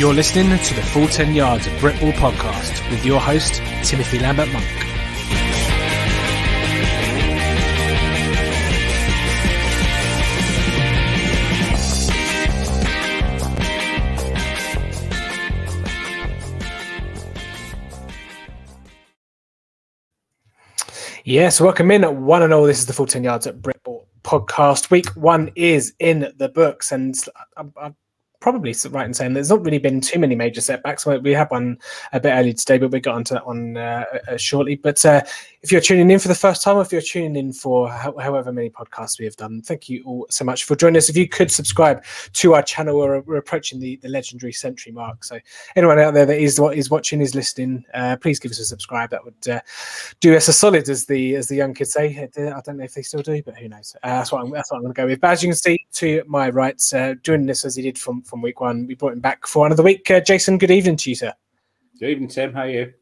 You're listening to the Full 10 Yards of Britball podcast with your host, Timothy Lambert Monk. Yes, welcome in, one and all. This is the Full 10 Yards at Britball podcast. Week one is in the books, and I, I probably right in saying there's not really been too many major setbacks. We had one a bit earlier today, but we got onto that one uh, uh, shortly. But uh, if you're tuning in for the first time, or if you're tuning in for ho- however many podcasts we have done, thank you all so much for joining us. If you could subscribe to our channel, we're, we're approaching the, the legendary century mark. So anyone out there that is what is watching, is listening, uh, please give us a subscribe. That would uh, do us a solid, as the as the young kids say. I don't know if they still do, but who knows? Uh, that's what I'm, I'm going to go with. But as you can see to my right, doing this as he did from from week one. We brought him back for another week. Uh, Jason, good evening to you, sir. Good evening, Tim. How are you?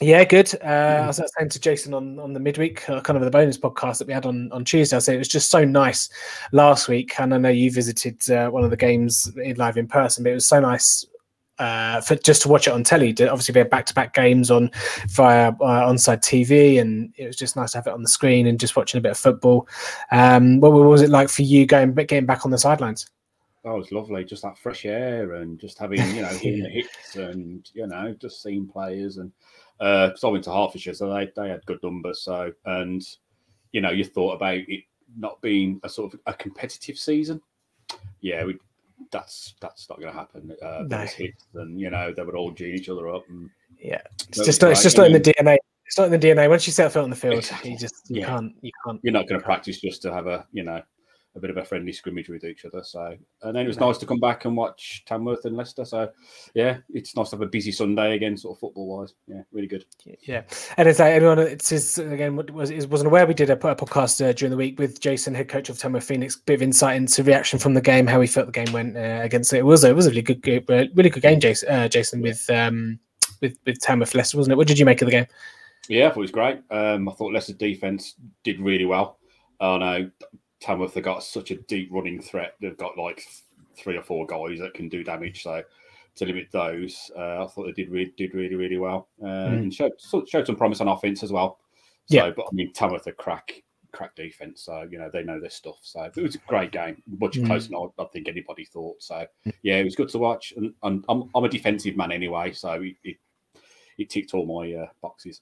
Yeah, good. Uh, mm. I was saying to Jason on, on the midweek, uh, kind of the bonus podcast that we had on, on Tuesday. I said it was just so nice last week. And I know you visited uh, one of the games in, live in person, but it was so nice uh, for just to watch it on telly. Obviously, we had back to back games on via uh, onside TV, and it was just nice to have it on the screen and just watching a bit of football. Um, what, what was it like for you going getting back on the sidelines? That was lovely. Just that fresh air and just having, you know, hitting the hits and, you know, just seeing players. And uh, I went to Hertfordshire, so they, they had good numbers. So, and, you know, you thought about it not being a sort of a competitive season. Yeah, we, that's that's not going to happen. Uh, no. hits and, you know, they would all gene each other up. And yeah, it's just, not, it's just not in the DNA. It's not in the DNA. Once you set foot on the field, you just you yeah. can't you can't. You're not going to practice just to have a you know a bit of a friendly scrimmage with each other. So, and then it was nice to come back and watch Tamworth and Leicester. So, yeah, it's nice to have a busy Sunday again, sort of football wise. Yeah, really good. Yeah, and it's like anyone, it's just, again was wasn't aware we did a, a podcast uh, during the week with Jason, head coach of Tamworth Phoenix. Bit of insight into reaction from the game, how he felt the game went uh, against it. It was a, it was a really good, really good game, Jason. Uh, Jason with um with with Tamworth Leicester, wasn't it? What did you make of the game? Yeah, I thought it was great. Um, I thought Leicester's defense did really well. Oh no, Tamworth have got such a deep running threat. They've got like three or four guys that can do damage. So to limit those, uh, I thought they did really, did really, really well, uh, mm. and showed showed some promise on offense as well. So, yeah. but I mean, Tamworth are crack crack defense, so you know they know their stuff. So it was a great game, much mm. closer than I, I, think anybody thought. So yeah, it was good to watch, and, and I'm, I'm a defensive man anyway, so it, it, it ticked all my uh, boxes.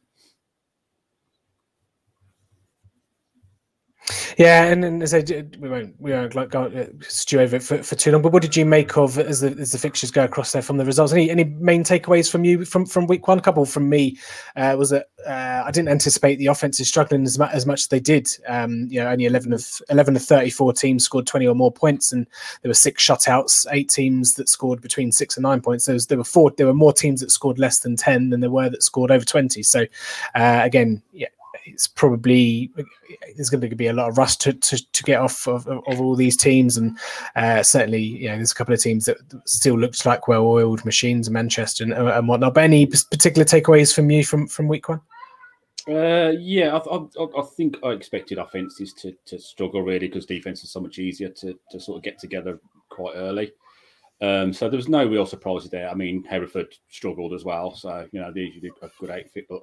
Yeah, and, and as I we won't we won't like go uh, stew over it for, for too long. But what did you make of as the as the fixtures go across there from the results? Any any main takeaways from you from from week one? A couple from me uh, was that uh, I didn't anticipate the offenses struggling as much as much as they did. Um, you know, only eleven of eleven of thirty four teams scored twenty or more points, and there were six shutouts. Eight teams that scored between six and nine points. There was there were four. There were more teams that scored less than ten than there were that scored over twenty. So uh, again, yeah it's probably there's going to be a lot of rust to, to, to get off of, of, all these teams, and uh, certainly you know there's a couple of teams that still looks like well-oiled machines, Manchester and, and whatnot. But any particular takeaways from you from from week one? Uh, yeah, I, I, I, think I expected offenses to, to struggle really because defense is so much easier to, to sort of get together quite early. Um, so there was no real surprises there. I mean, Hereford struggled as well, so you know they usually a good outfit. But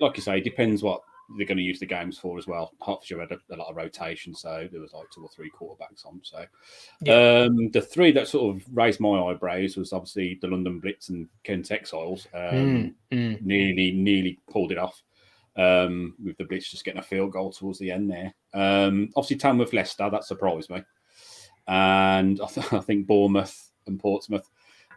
like you say, it depends what they're going to use the games for as well. Hertfordshire had a, a, lot of rotation, so there was like two or three quarterbacks on. So yeah. um, the three that sort of raised my eyebrows was obviously the London Blitz and Kent Exiles. Um, mm, mm. Nearly, nearly pulled it off um, with the Blitz just getting a field goal towards the end there. Um, obviously, Tamworth Leicester that surprised me, and I, th- I think Bournemouth and Portsmouth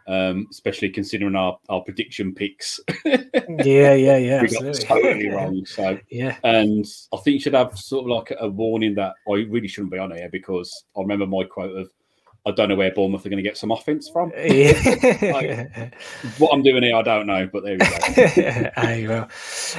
um, especially considering our, our prediction picks. yeah, yeah, yeah. we got totally wrong. So yeah, and I think you should have sort of like a warning that I really shouldn't be on here because I remember my quote of. I don't know where Bournemouth are going to get some offense from. Like, what I'm doing here, I don't know, but there we go. Aye, well,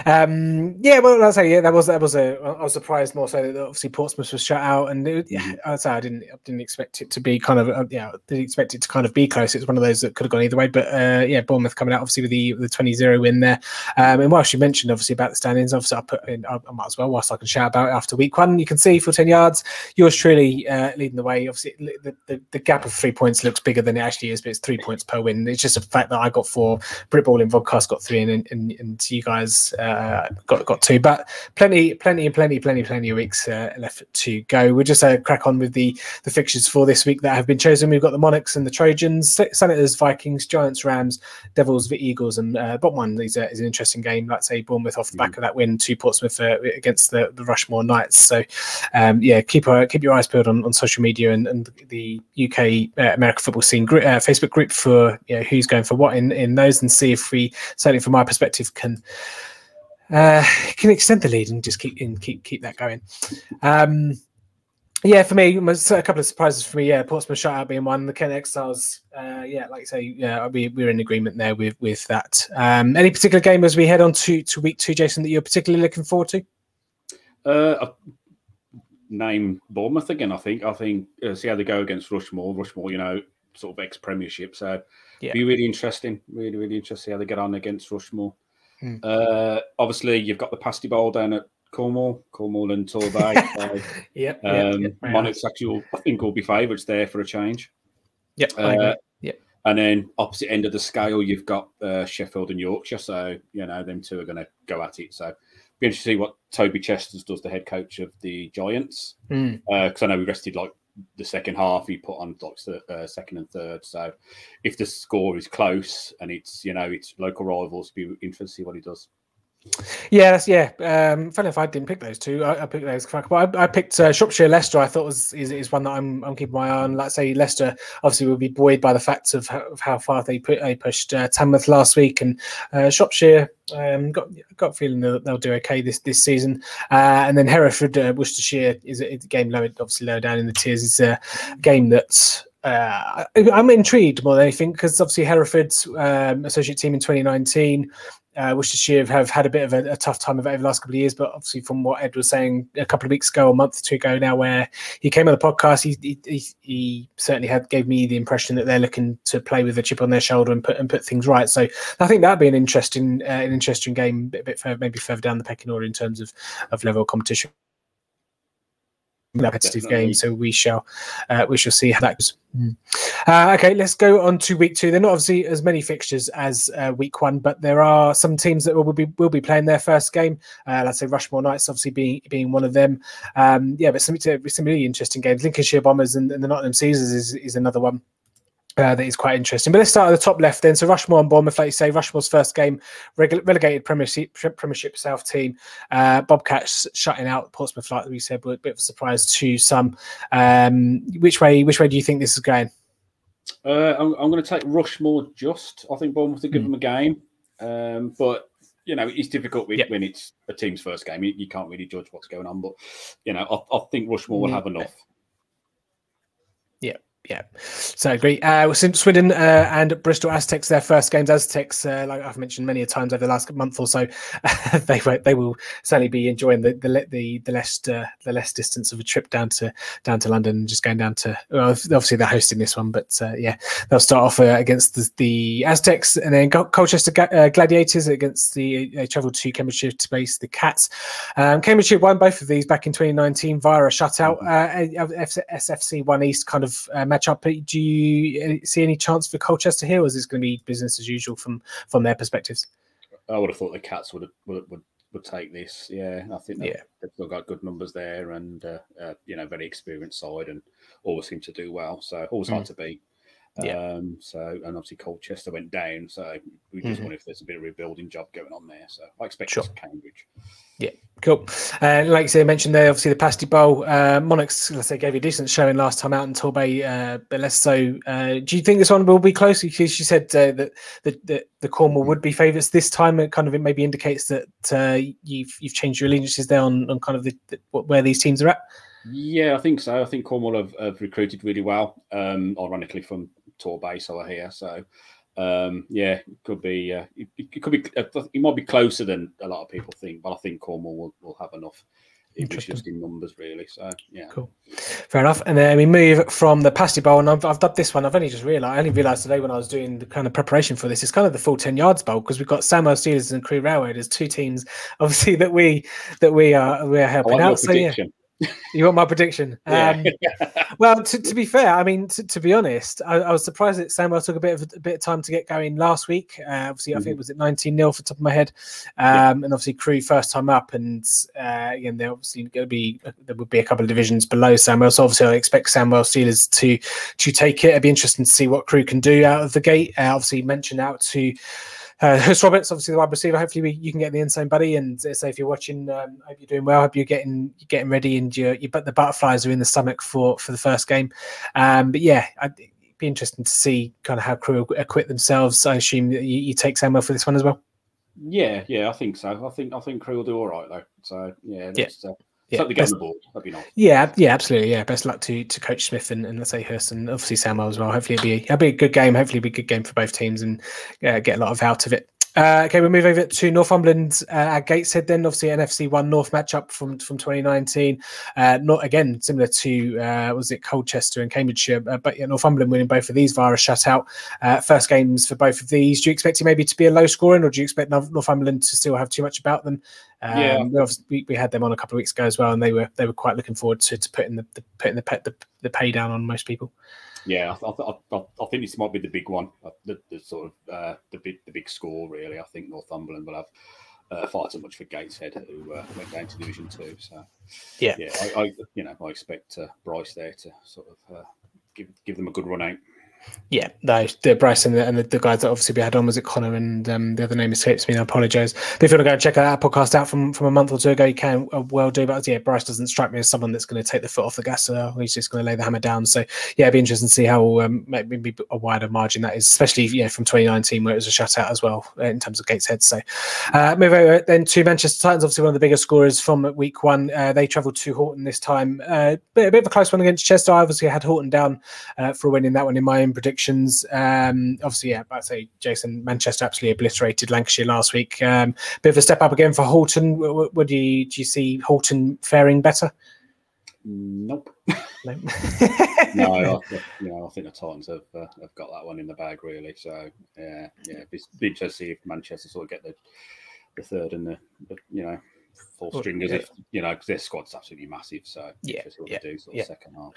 Um, yeah, well, I'll say yeah, that was that was a. I was surprised more so that obviously Portsmouth was shut out, and it, yeah, mm-hmm. I'd say I didn't I didn't expect it to be kind of uh, yeah, didn't expect it to kind of be close. It's one of those that could have gone either way, but uh, yeah, Bournemouth coming out obviously with the the 20-0 win there. Um, and whilst you mentioned obviously about the standings, obviously I put in I, I might as well whilst I can shout about it after week one. You can see for ten yards, yours truly uh, leading the way. Obviously, the, the, the gap of three points looks bigger than it actually is, but it's three points per win. It's just a fact that I got four, Britball in Vodcast got three, and and, and you guys uh, got got two. But plenty, plenty, and plenty, plenty, plenty of weeks uh, left to go. We'll just uh, crack on with the the fixtures for this week that have been chosen. We've got the Monarchs and the Trojans, Senators, Vikings, Giants, Rams, Devils, the Eagles, and uh, bottom one is, is an interesting game. Like say Bournemouth off the back mm. of that win to Portsmouth uh, against the, the Rushmoor Knights. So um, yeah, keep uh, keep your eyes peeled on, on social media and, and the UK uh, American football scene group, uh, Facebook group for you know, who's going for what in, in those, and see if we certainly from my perspective can uh, can extend the lead and just keep and keep keep that going. Um, yeah, for me, a couple of surprises for me. Yeah, Portsmouth shutout being one. The Kent Exiles, uh, yeah, like I say, yeah, we, we're in agreement there with with that. Um, any particular game as we head on to, to week two, Jason, that you're particularly looking forward to? Uh, name Bournemouth again. I think. I think uh, see how they go against Rushmoor. Rushmoor, you know, sort of ex Premiership. So yeah. be really interesting. Really, really interesting how they get on against Rushmoor. Hmm. Uh, obviously, you've got the Pasty Bowl down at Cornwall, Cornwall and Torbay. so, yeah, um, yep, Monarchs actually, I think, will be favourites there for a change. Yep. Uh, yep. And then opposite end of the scale, you've got uh, Sheffield and Yorkshire. So you know them two are going to go at it. So be interested to see what Toby Chesters does, the head coach of the Giants, because mm. uh, I know we rested like the second half. He put on like the uh, second and third. So if the score is close and it's you know it's local rivals, be interested to see what he does. Yeah, that's yeah. Um, funny if I didn't pick those two, I, I picked those. But I, I picked uh, Shropshire Leicester. I thought was is, is one that I'm I'm keeping my eye on. Let's say Leicester obviously will be buoyed by the facts of how, of how far they put they pushed uh, Tamworth last week, and uh, Shropshire um, got got feeling that they'll do okay this this season. Uh, and then Hereford uh, Worcestershire is a, a game low, obviously lower down in the tiers. It's a game that uh, I'm intrigued more than anything because obviously Hereford's um, associate team in 2019 uh, Worcestershire have had a bit of a, a, tough time of it over the last couple of years, but obviously from what Ed was saying a couple of weeks ago, a month or two ago now, where he came on the podcast, he, he, he certainly had gave me the impression that they're looking to play with a chip on their shoulder and put and put things right. So I think that'd be an interesting uh, an interesting game, a bit, bit further, maybe further down the pecking order in terms of of level of competition competitive Definitely. game. So we shall uh, we shall see how that goes. Mm. Uh, okay, let's go on to week two. They're not obviously as many fixtures as uh, week one, but there are some teams that will be will be playing their first game. Uh, let's say Rushmoor Knights, obviously being being one of them. Um, yeah, but some some really interesting games. Lincolnshire Bombers and, and the Nottingham Caesars is, is another one. Uh, that is quite interesting. But let's start at the top left then. So Rushmoor and Bournemouth, like you say, Rushmoor's first game, reg- relegated Premiership, Premiership South team. Uh, Bobcats shutting out Portsmouth, like we said, were a bit of a surprise to some. Um, which way? Which way do you think this is going? Uh, I'm, I'm going to take Rushmoor. Just, I think Bournemouth will give mm. them a game, um, but you know it's difficult when, yep. when it's a team's first game. You, you, can't really judge what's going on, but you know I, I think Rushmoor will have enough. Yeah, yeah, so I agree. Uh, Swindon uh, and Bristol Aztecs, their first games. Aztecs, uh, like I've mentioned many a times over the last month or so, they they will certainly be enjoying the the the, the less uh, the less distance of a trip down to down to London and just going down to. Well, obviously they're hosting this one, but uh, yeah, they'll start off uh, against the, the, Aztecs and then Colchester Gladiators against the they travel to Cambridgeshire to base the Cats. Um, Cambridgeshire won both of these back in 2019 via a shutout. Mm-hmm. SFC One East kind of match up. Do you uh, see any chance for Colchester here, or is this going to be business as usual from from their perspectives? I would have thought the Cats would would would, would take this. Yeah, I think yeah. they've still got good numbers there, and uh, uh, you know, very experienced side, and always seem to do well. So always mm. hard to beat. Yeah. Um, so and obviously Colchester went down, so we just mm-hmm. wonder if there's a bit of rebuilding job going on there. So I expect sure. Cambridge. Yeah, cool. And uh, like I say, I mentioned there, obviously the Pasty Bowl. Uh, Monarchs, let's say, gave you a decent showing last time out in Torbay, uh, but less so. Uh, do you think this one will be close? Because you said uh, that the, the, the Cornwall would be favourites this time. It kind of it maybe indicates that uh, you've you've changed your allegiances there on, on kind of the, the, where these teams are at. Yeah, I think so. I think Cornwall have, have recruited really well. Um, ironically, from Torbay, I hear. So um, yeah, it could be. Uh, it, it, could be. It might be closer than a lot of people think, but I think Cornwall will, will have enough. Was just in numbers, really. So yeah, cool, fair enough. And then we move from the pasty bowl, and I've, I've dubbed this one. I've only just realised. I only realised today when I was doing the kind of preparation for this. It's kind of the full ten yards bowl because we've got Sandwell Steelers and Crewe Railway. There's two teams, obviously that we that we are we are helping out. So yeah. You want my prediction? Um, well, to, to, be fair, I mean, to, to be honest, I, I, was surprised that Sandwell took a bit of a bit of time to get going last week. Uh, obviously, mm-hmm. I think it was at 19 0 for top of my head, um, and obviously Crewe first time up, and uh, again, they're obviously going to be there would be a couple of divisions below Sandwell. So obviously, I expect Sandwell Steelers to to take it. It'd be interesting to see what Crewe can do out of the gate. Uh, obviously, mentioned out to uh, Hus Roberts, obviously the wide receiver. Hopefully, we, you can get the inside buddy. And uh, say if you're watching, um, hope you're doing well. Hope you're getting you're getting ready, and you you but the butterflies are in the stomach for for the first game. Um, but yeah, I'd be interesting to see kind of how Crewe acquit themselves. I assume you, you take Sandwell for this one as well. Yeah, yeah, I think so. I think I think Crewe will do all right though. So yeah, yeah. Uh, yeah, best. That'd be nice. Yeah, yeah, absolutely. Yeah, best luck to to Coach Smith and, and let's say Hurst and obviously Samuel as well. Hopefully, it'll be it'll be a good game. Hopefully, it'll be a good game for both teams and uh, get a lot of out of it. Uh, okay, we'll move over to Northumberland uh, at Gateshead. Then, obviously, NFC One North matchup from from 2019. Uh, not again similar to uh, was it Colchester and Cambridgeshire, uh, but yeah, Northumberland winning both of these via a shutout. Uh, first games for both of these. Do you expect it maybe to be a low scoring, or do you expect Northumberland to still have too much about them? Um, yeah, we, we, had them on a couple of weeks ago as well, and they were they were quite looking forward to, to putting the, the putting the, the the pay down on most people. Yeah, I, I, I, I, think this might be the big one, uh, the, the sort of uh, the big the big score. Really, I think Northumberland will have uh, far too much for Gateshead, who uh, went down to Division Two. So yeah, yeah, I, I you know I expect uh, Bryce there to sort of uh, give give them a good run out. Yeah, no, the Bryce and, the, and the, the, guys that obviously we had on was it Connor and um, the other name escapes me. And I apologise. But if you want to go and check that podcast out from, from a month or two ago, you can uh, well do. But yeah, Bryce doesn't strike me as someone that's going to take the foot off the gas. So he's just going to lay the hammer down. So yeah, it'd be interesting to see how um, maybe a wider margin that is, especially yeah from 2019 where it was a shutout as well uh, in terms of Gateshead. So uh, move over then to Manchester Titans, obviously one of the biggest scorers from week one. Uh, they travelled to Halton this time. Uh, bit, a bit of a close one against Chester. I obviously had Halton down uh, for a win in that one in my own predictions. Um, obviously, yeah, I'd say Jason Manchester absolutely obliterated Lancashire last week. Um, bit of a step up again for Halton. Would you do you see Halton faring better? Nope. No, no I, you know, I think the Titans have uh, have got that one in the bag really. So yeah, yeah, be, be interesting to see if Manchester sort of get the the third and the, the you know full stringers. Yeah. If you know, because their squad's absolutely massive. So yeah, yeah, they do sort yeah. of second half.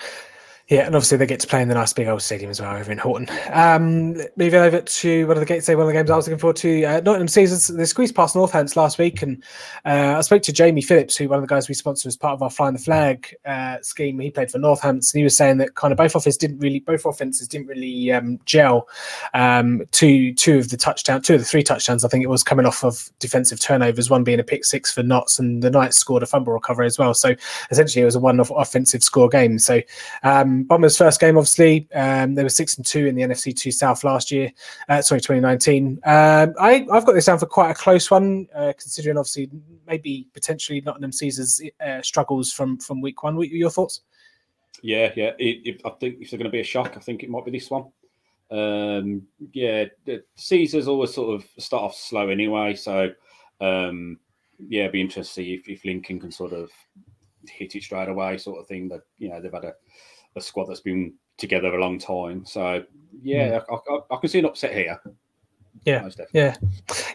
Yeah, and obviously they get to play in the nice big old stadium as well over in Halton. Um, moving over to one of the gates, one of the games I was looking forward to. Uh, Nottingham Caesars, they squeezed past Northants last week, and uh, I spoke to Jamie Phillips, who one of the guys we sponsor as part of our Flying the Flag uh, scheme. He played for Northants, and he was saying that kind of both offenses didn't really, both offenses didn't really um, gel. Um, two, two of the touchdown, two of the three touchdowns, I think it was coming off of defensive turnovers. One being a pick six for Notts, and the Knights scored a fumble recovery as well. So essentially, it was a one-off offensive score game. So um, Bombers' first game obviously. Um, they were six and two in the NFC two South last year. Uh, sorry, 2019. Um, I, I've got this down for quite a close one, uh, considering obviously maybe potentially Nottingham Caesars uh, struggles from from week one. Your thoughts? Yeah, yeah. It, it, I think if they're going to be a shock, I think it might be this one. Um, yeah, Caesars always sort of start off slow anyway, so um, yeah, be interesting to see if, if Lincoln can sort of hit it straight away, sort of thing. That you know they've had a, a squad that's been together a long time. So yeah, mm. I, I, I, can see an upset here. Yeah, yeah,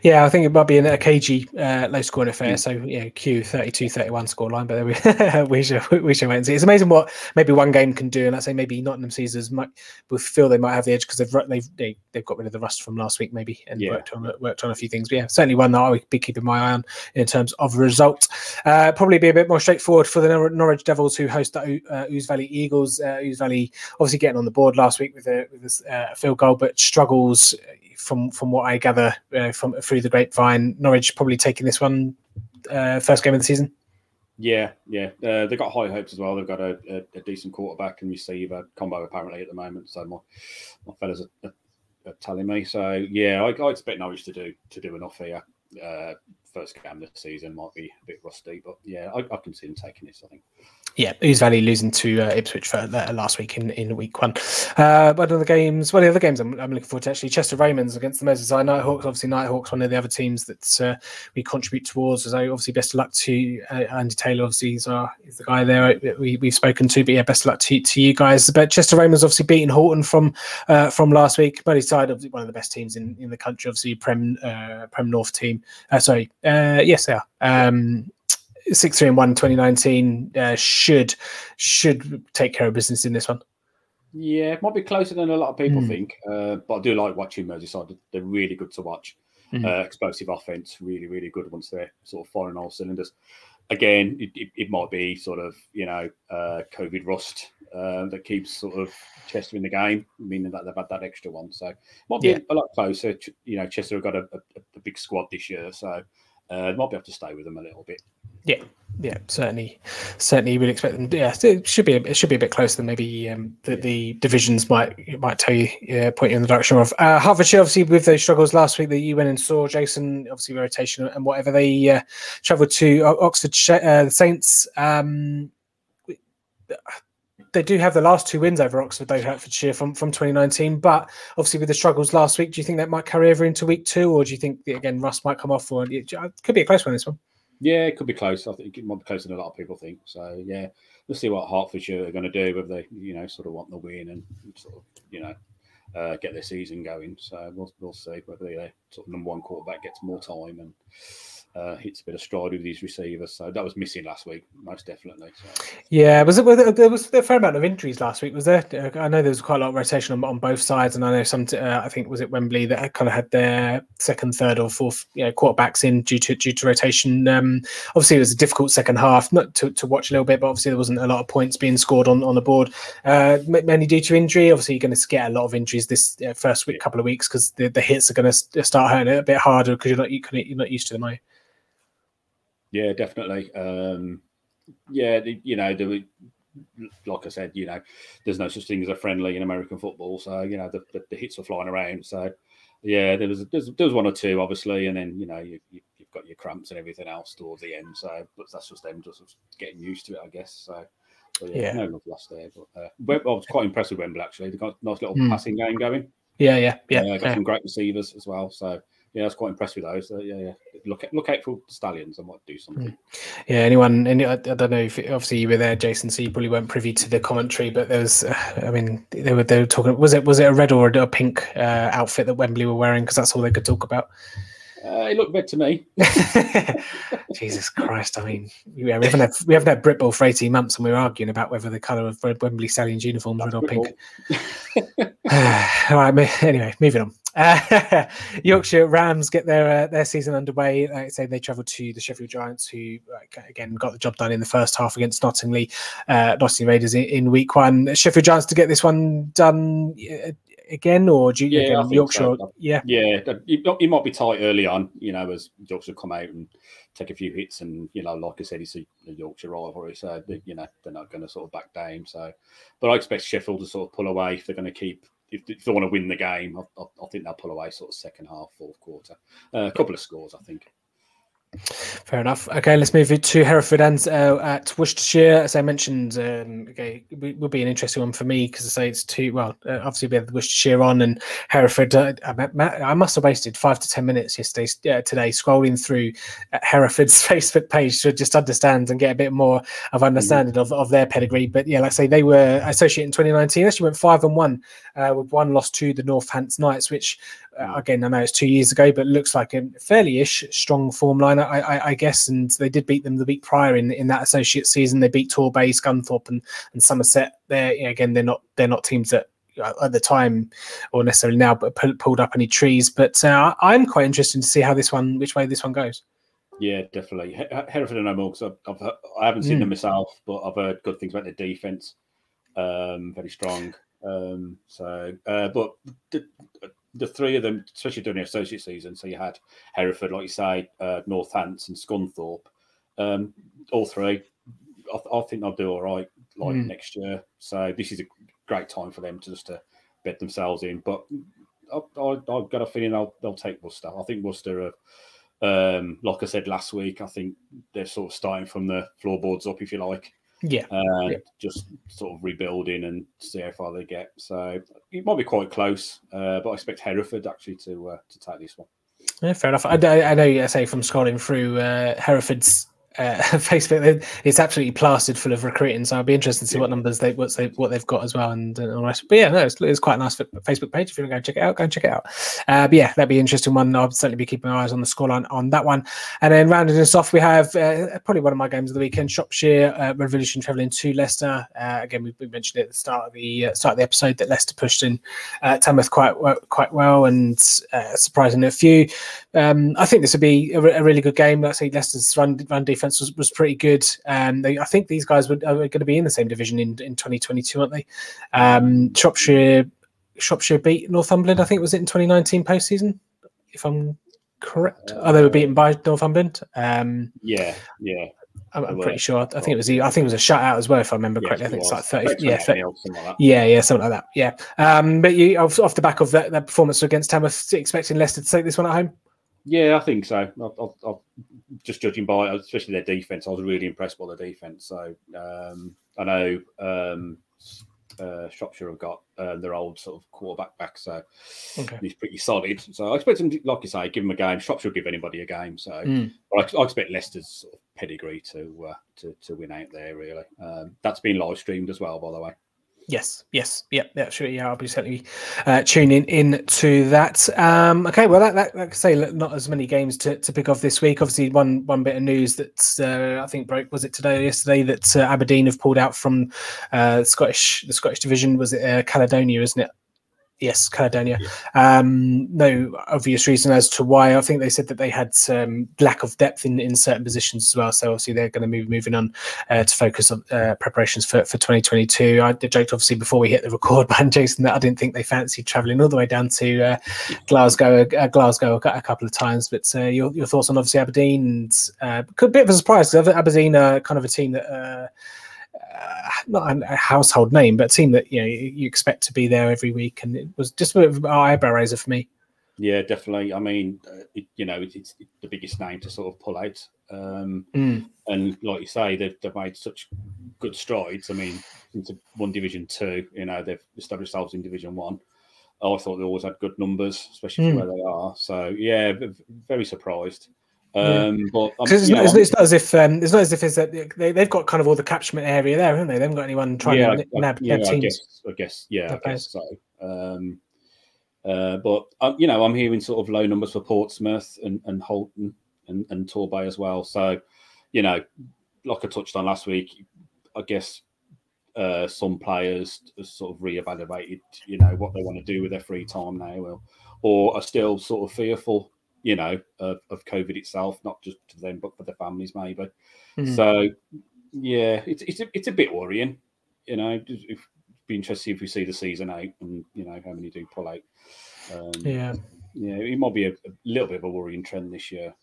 yeah. I think it might be a cagey uh, low scoring affair. Mm. So yeah, Q 32-31 score line, but we we should we should wait and see. It's amazing what maybe one game can do, and I say maybe Nottingham Caesars might will feel they might have the edge because they've they've they, they've got rid of the rust from last week maybe and yeah. worked on worked on a few things. But yeah, certainly one that I would be keeping my eye on in terms of result. Uh, probably be a bit more straightforward for the Nor- Norwich Devils who host the uh, Ouse Valley Eagles. Uh, Ouse Valley obviously getting on the board last week with a, with a uh, field goal, but struggles from from what I gather uh, from through the grapevine, Norwich probably taking this one uh, first game of the season. Yeah, yeah, uh, they've got high hopes as well. They've got a, a, a, decent quarterback and receiver combo apparently at the moment. So my my fellas are, are, are telling me. So yeah, I, I, expect Norwich to do to do enough here. Uh, first game this season might be a bit rusty, but yeah, I, I can see them taking this. I think. Yeah, Ouse Valley losing to uh, Ipswich for uh, last week in, in week one. Uh, of the games, of the other games I'm, I'm looking forward to actually, Chester Romans against the Merseyside Nighthawks. Obviously, Nighthawks, one of the other teams that uh, we contribute towards. So obviously, best of luck to uh, Andy Taylor. Obviously, he's, he's the guy there we, we've spoken to. But yeah, best of luck to, to you guys. But Chester Romans obviously beating Halton from uh, from last week. Merseyside, obviously one of the best teams in, in the country. Obviously, Prem Prem North team. sorry, yes, they are. Um, six three and one 2019 uh, should should take care of business in this one. Yeah, it might be closer than a lot of people mm. think, uh, but I do like watching Merseyside. They're really good to watch. Mm. Uh, explosive offense, really, really good once they're sort of firing all cylinders. Again, it, it, it might be sort of you know uh, COVID rust uh, that keeps sort of Chester in the game, meaning that they've had that extra one. So might be yeah. a lot closer. You know, Chester have got a, a, a big squad this year, so uh, might be able to stay with them a little bit. Yeah, yeah, certainly, certainly, we'd expect them. Yeah, it should be it should be a bit closer than maybe um, the, the divisions might might tell you, point you in the direction of. Uh, Hertfordshire, obviously, with those struggles last week that you went and saw, Jason, obviously rotation and whatever they uh, travelled to Oxford uh, the Saints. Um, they do have the last two wins over Oxford, though, Hertfordshire from, from 2019. But obviously, with the struggles last week, do you think that might carry over into week two, or do you think again Russ might come off? Or it could be a close one. This one. Yeah, it could be close. I think it might be closer than a lot of people think. So yeah, we'll see what Hertfordshire are going to do. Whether they, you know, sort of want the win and sort of, you know, uh, get their season going. So we'll we'll see whether their sort of number one quarterback gets more time and uh, hits a bit of stride with these receivers. So that was missing last week, most definitely. So. Yeah, was it? There was a fair amount of injuries last week. Was there? I know there was quite a lot of rotation on, on both sides, and I know some. Uh, I think was it Wembley that kind of had their second, third, or fourth you know, quarterbacks in due to due to rotation. Um, obviously, it was a difficult second half, not to, to watch a little bit, but obviously there wasn't a lot of points being scored on, on the board. Uh, mainly due to injury. Obviously, you're going to get a lot of injuries this uh, first week, couple of weeks because the, the hits are going to start hurting a bit harder because you're not you, you're not used to them. Are you? Yeah, definitely. Um, yeah, the, you know, the, like I said, you know, there's no such thing as a friendly in American football. So you know, the, the, the hits are flying around. So yeah, there was there was one or two obviously, and then you know you, you have got your cramps and everything else towards the end. So but that's just them just getting used to it, I guess. So. Yeah, yeah. no love lost there. But uh, I was quite impressed with Wembley actually. They got a nice little mm. passing game going. Yeah, yeah, yeah. Uh, got yeah. some great receivers as well. So yeah, I was quite impressed with those. So, yeah, yeah. Look, look out for stallions. I might do something. Hmm. Yeah, anyone? Any, I, don't know if obviously you were there, Jason. So you probably weren't privy to the commentary, but there was. Uh, I mean, they were they were talking. Was it was it a red or a pink uh, outfit that Wembley were wearing? Because that's all they could talk about. Uh, it looked red to me. Jesus Christ! I mean, yeah, we haven't had we haven't had Britball for eighteen months, and we were arguing about whether the colour of Wembley Stallions uniforms red or pink. all right. Anyway, moving on. Uh, Yorkshire Rams get their uh, their season underway. Like I say, they travelled to the Sheffield Giants, who again got the job done in the first half against Nottingham, uh, Nottingham Raiders in, in, week one. Sheffield Giants to get this one done uh, again, or do you, yeah, again, Yorkshire? So. Yeah, yeah, it, might be tight early on, you know, as Yorkshire come out and take a few hits, and you know, like I said, it's a, a Yorkshire rivalry, so they, you know they're not going to sort of back down. So, but I expect Sheffield to sort of pull away if they're going to keep if, they want to win the game, I, I, I, think they'll pull away sort of second half, fourth quarter. Uh, a couple of scores, I think. Fair enough. Okay, let's move it to Hereford and uh, at Worcestershire. As I mentioned, um, okay, it will be an interesting one for me because I say it's two. Well, uh, obviously we have Worcestershire on and Hereford. Uh, I, must have wasted five to ten minutes yesterday uh, today scrolling through uh, Hereford's Facebook page to just understand and get a bit more of understanding mm-hmm. of, of their pedigree. But yeah, like I say, they were associate in 2019. Actually, went five and one uh, with one loss to the Northants Knights, which again, I know it's two years ago, but looks like a fairly-ish strong form line, I, I, I, guess. And they did beat them the week prior in, in that associate season. They beat Torbay, Scunthorpe, and, and Somerset. There again, they're not they're not teams that uh, at the time or necessarily now, but pulled up any trees. But uh, I'm quite interested to see how this one, which way this one goes. Yeah, definitely. Hereford and no more because I've, I've, I haven't seen mm. them myself, but I've heard good things about their defense. Um, very strong. Um, so, uh, but the, the three of them, especially during the associate season, so you had Hereford, like you say, uh, Northants and Scunthorpe. Um, all three, I, th- I, think they'll do all right like mm. next year. So this is a great time for them to just to bet themselves in. But I, have got a feeling they'll, they'll take Worcester. I think Worcester, are, um, like I said last week, I think they're sort of starting from the floorboards up, if you like. Yeah. Uh, Yeah. Just sort of rebuilding and see how far they get. So it might be quite close, uh, but I expect Hereford actually to uh, to take this one. Yeah, fair enough. I, I know, I say from scrolling through uh, Hereford's uh, Facebook, it's absolutely plastered full of recruiting. So I'd be interested to see what numbers they what they what they've got as well, and, and all the rest. But yeah, no, it's, it's quite a nice Facebook page. If you want to go and check it out, go and check it out. Uh, but yeah, that'd be an interesting one. I'll certainly be keeping my eyes on the scoreline on that one. And then rounding us off, we have uh, probably one of my games of the weekend: Shropshire uh, Revolution travelling to Leicester. Uh, again, we, we mentioned it at the start of the uh, start of the episode that Leicester pushed in uh, Tamworth quite well, quite well, and uh, surprising a few. Um, I think this would be a, re- a really good game. Let's say Leicester's run run defense was, was pretty good. Um, they, I think these guys would, are going to be in the same division in, in 2022, aren't they? Um, Shropshire Shropshire beat Northumberland. I think was it in 2019 postseason, if I'm correct. Oh, they were beaten by Northumberland. Um, Yeah, yeah. I'm, I'm pretty sure. I think it was. I think it was a shutout as well, if I remember Yes, correctly. I it think it's was. like 30. Yeah, 30, like yeah, yeah, something like that. Yeah. Um, but you off, off the back of that, that performance against Tamworth, expecting Leicester to take this one at home. Yeah, I think so. I, I, I, just judging by, especially their defense, I was really impressed by the defense. So um, I know um, uh, Shropshire have got uh, their old sort of quarterback back, so Okay. he's pretty solid. So I expect him, to, like you say, give him a game. Shropshire will give anybody a game. So Mm. but I, I expect Leicester's sort of pedigree to uh, to to win out there. Really, um, that's been live streamed as well, by the way. Yes, yes, yeah, yeah, sure, yeah. I'll be certainly uh, tuning in to that. Um, okay, well, that, that, I say, not as many games to, to pick off this week. Obviously, one one bit of news that uh, I think broke was it today or yesterday that uh, Aberdeen have pulled out from uh, Scottish the Scottish division. Was it uh, Caledonia? Isn't it? Yes, Caledonia. Um, no obvious reason as to why. I think they said that they had um, lack of depth in, in certain positions as well. So obviously they're going to move moving on uh, to focus on uh, preparations for, for 2022. I joked obviously before we hit the record button, Jason, that I didn't think they fancied travelling all the way down to uh, Glasgow, uh, Glasgow a, a couple of times. But uh, your, your thoughts on obviously Aberdeen and uh, could be a bit of a surprise because Aberdeen are kind of a team that. Uh, not a household name, but a team that you know you you expect to be there every week, and it was just a bit of an eyebrow raiser for me. Yeah, definitely. I mean, uh, it, you know, it, it's the biggest name to sort of pull out. Um, Mm. and like you say, they've, they've made such good strides. I mean, into one Division Two, you know, they've established themselves in Division One. I thought they always had good numbers, especially Mm. where they are. So yeah, very surprised. Yeah. Um, but um, 'Cause it's, you not, know, it's, it's not as if um, it's not as if it's that they, they've got kind of all the catchment area there, haven't they? They haven't got anyone trying yeah, to I- nab, yeah, nab I teams. guess, I guess, yeah, nab I guess so. Um, uh, but um, you know, I'm hearing sort of low numbers for Portsmouth and, and Halton and, and Torbay as well. So, you know, like I touched on last week, I guess uh, some players sort of reevaluated, you know, what they want to do with their free time now, or, or are still sort of fearful, you know, of, of COVID itself, not just to them but for their families maybe. Mm. So, yeah, it's it's a, it's a bit worrying, you know. It'd be interesting if we see the season out and you know how many do pull out. Um, Yeah. yeah, it might be a, a little bit of a worrying trend this year.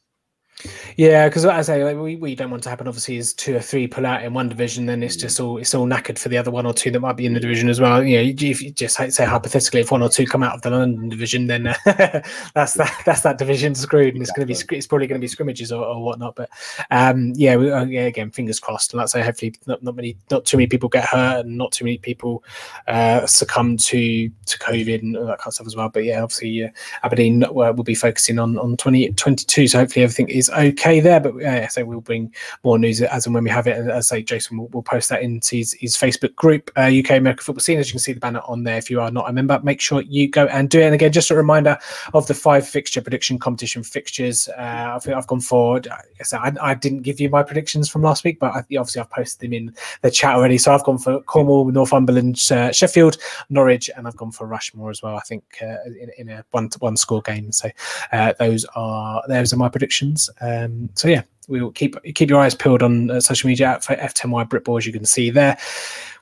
Yeah, because I say like, we, we don't want to happen. Obviously, is two or three pull out in one division, then it's Mm. just all it's all knackered for the other one or two that might be in the division as well. You know, if you just say hypothetically, if one or two come out of the London division, then uh, that's that that's that division screwed, and it's going to be it's probably going to be scrimmages or, or whatnot. But um, yeah, we, uh, yeah, again, fingers crossed. And I say, hopefully, not, not many, not too many people get hurt, and not too many people uh, succumb to to COVID and all that kind of stuff as well. But yeah, obviously, uh, Aberdeen uh, will be focusing on on 2022. So hopefully everything is okay there. But uh, so we'll bring more news as and when we have it. And as I say, Jason will, will post that into his, his Facebook group, uh, UK American Football Scene. As you can see the banner on there. If you are not a member, make sure you go and do it. And again, just a reminder of the five fixture prediction competition fixtures. Uh, I think I've gone forward. I, I didn't give you my predictions from last week, but I, obviously I've posted them in the chat already. So I've gone for Cornwall, Northumberland, uh, Sheffield, Norwich, and I've gone for Rushmoor as well. I think uh, in, in a one one score game. So uh, those are those are my predictions. Um, so yeah, we'll keep keep your eyes peeled on uh, social media at F10Y Britball as you can see there.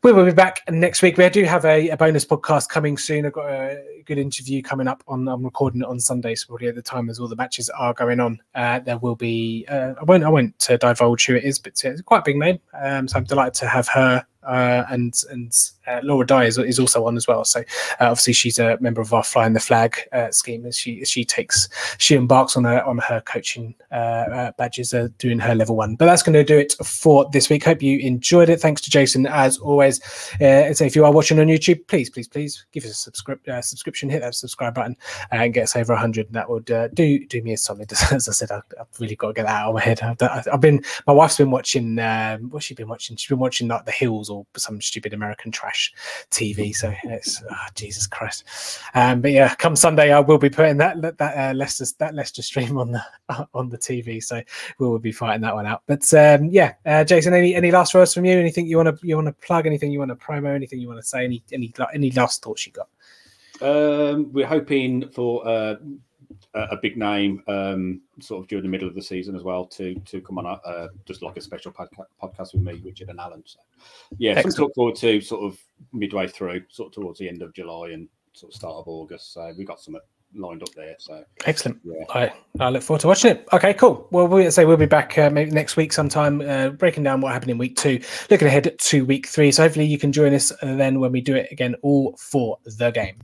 We will be back next week. We do have a, a bonus podcast coming soon. I've got a good interview coming up on. I'm recording it on Sunday, so probably at the time as all the matches are going on, uh, there will be. Uh, I won't. I won't uh, divulge who it is, but it's quite a big name. Um, so I'm delighted to have her uh, and and uh, Laura Dye is, is also on as well. So uh, obviously she's a member of our flying the flag uh, scheme as she she takes she embarks on her on her coaching uh, uh, badges doing her level one. But that's going to do it for this week. Hope you enjoyed it. Thanks to Jason as always. So if you are watching on YouTube, please please please give us a subscrip- subscription, hit that subscribe button, and get us over 100. That would do do me a solid. As I said, I, I've really got to get that out of my head. I've, I've been my wife's been watching. Um, what's she been watching? She's been watching like The Hills or some stupid American trash TV. So it's oh, Jesus Christ. Um, but yeah, come Sunday, I will be putting that that uh, Leicester that Leicester stream on the on the TV. So we will be fighting that one out. But um, yeah, uh, Jason, any any last words from you? Anything you want to you want to plug? Anything you want to promo? Anything you want to say? Any any any last thoughts you got? Um, we're hoping for uh, a big name, um, sort of during the middle of the season as well, to to come on, a- uh, just like a special podca- podcast with me, Richard and Alan. So, yeah, something to look forward to, sort of midway through, sort of towards the end of July and sort of start of August. So we've got something lined up there. So Excellent. yeah, I, I look forward to watching it. Okay, cool. Well, we'll say we'll be back uh, maybe next week sometime, uh, breaking down what happened in week two, looking ahead to week three. So hopefully you can join us uh, then when we do it again, all for the game.